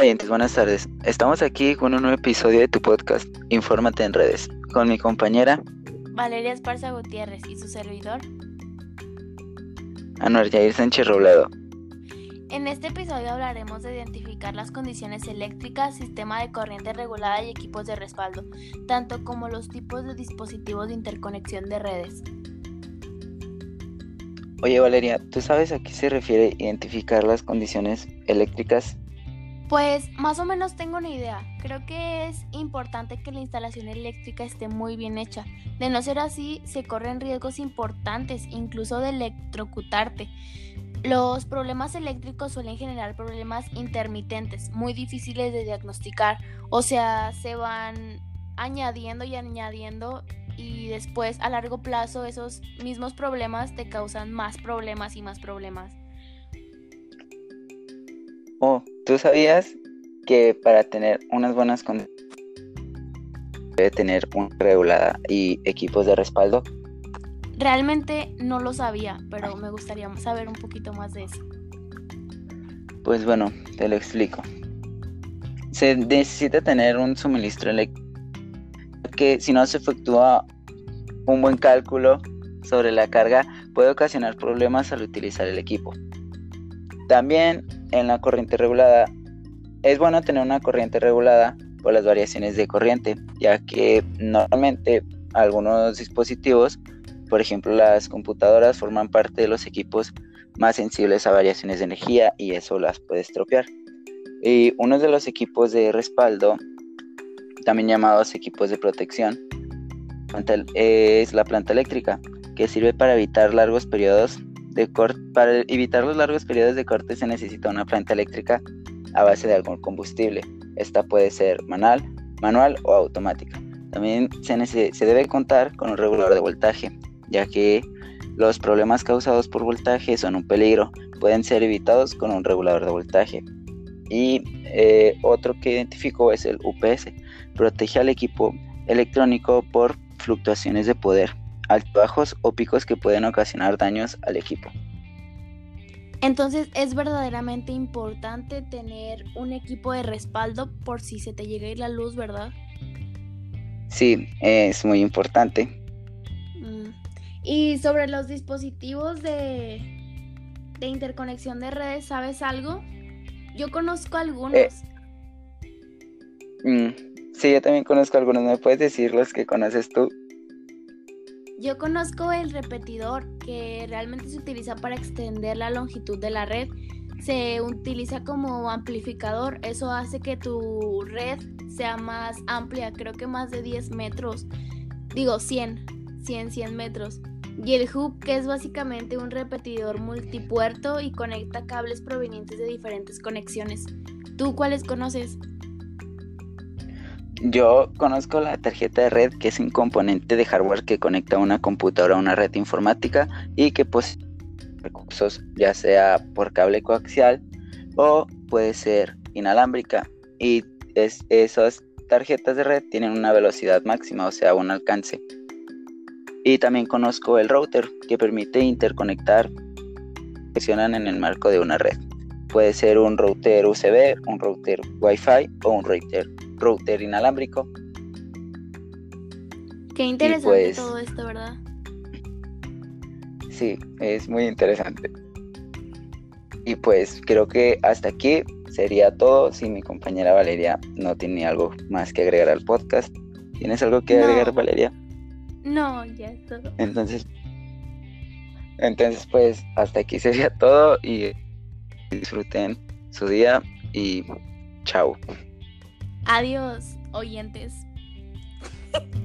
oyentes, buenas tardes. Estamos aquí con un nuevo episodio de tu podcast, Infórmate en redes, con mi compañera Valeria Esparza Gutiérrez y su servidor. Anuar Yair Sánchez Roblado. En este episodio hablaremos de identificar las condiciones eléctricas, sistema de corriente regulada y equipos de respaldo, tanto como los tipos de dispositivos de interconexión de redes. Oye Valeria, ¿tú sabes a qué se refiere identificar las condiciones eléctricas? Pues más o menos tengo una idea. Creo que es importante que la instalación eléctrica esté muy bien hecha. De no ser así, se corren riesgos importantes, incluso de electrocutarte. Los problemas eléctricos suelen generar problemas intermitentes, muy difíciles de diagnosticar. O sea, se van añadiendo y añadiendo y después a largo plazo esos mismos problemas te causan más problemas y más problemas. Oh, ¿tú sabías que para tener unas buenas condiciones debe tener una regulada y equipos de respaldo? Realmente no lo sabía, pero me gustaría saber un poquito más de eso. Pues bueno, te lo explico. Se necesita tener un suministro eléctrico que si no se efectúa un buen cálculo sobre la carga puede ocasionar problemas al utilizar el equipo. También en la corriente regulada es bueno tener una corriente regulada por las variaciones de corriente, ya que normalmente algunos dispositivos, por ejemplo las computadoras, forman parte de los equipos más sensibles a variaciones de energía y eso las puede estropear. Y uno de los equipos de respaldo, también llamados equipos de protección, es la planta eléctrica, que sirve para evitar largos periodos Para evitar los largos periodos de corte se necesita una planta eléctrica a base de algún combustible. Esta puede ser manual, manual o automática. También se, debe contar con un regulador de voltaje, ya que los problemas causados por voltaje son un peligro. Pueden ser evitados con un regulador de voltaje. Y eh, otro que identifico es el UPS. Protege al equipo electrónico por fluctuaciones de poder, altibajos o picos que pueden ocasionar daños al equipo. Entonces es verdaderamente importante tener un equipo de respaldo por si se te llega a ir la luz, ¿verdad? Sí, es muy importante. Mm. Y sobre los dispositivos de, de interconexión de redes, ¿sabes algo? Yo conozco algunos. Eh, mm, Sí, yo también conozco algunos. ¿Me puedes decir los que conoces tú? Yo conozco el repetidor que realmente se utiliza para extender la longitud de la red. Se utiliza como amplificador. Eso hace que tu red sea más amplia, creo que más de 10 metros. Digo 100, 100, 100 metros. Y el hub, que es básicamente un repetidor multipuerto y conecta cables provenientes de diferentes conexiones. ¿Tú cuáles conoces? Yo conozco la tarjeta de red, que es un componente de hardware que conecta una computadora a una red informática y que posee recursos, ya sea por cable coaxial o puede ser inalámbrica. Y esas tarjetas de red tienen una velocidad máxima, o sea, un alcance. Y también conozco el router, que permite interconectar, funcionan en el marco de una red. Puede ser un router USB, un router Wi-Fi o un router router inalámbrico. Qué interesante pues, todo esto, ¿verdad? Sí, es muy interesante. Y pues creo que hasta aquí sería todo. Si mi compañera Valeria no tiene algo más que agregar al podcast. ¿Tienes algo que agregar, Valeria? No, ya es todo. Entonces, entonces pues hasta aquí sería todo y disfruten su día y chao. Adiós, oyentes.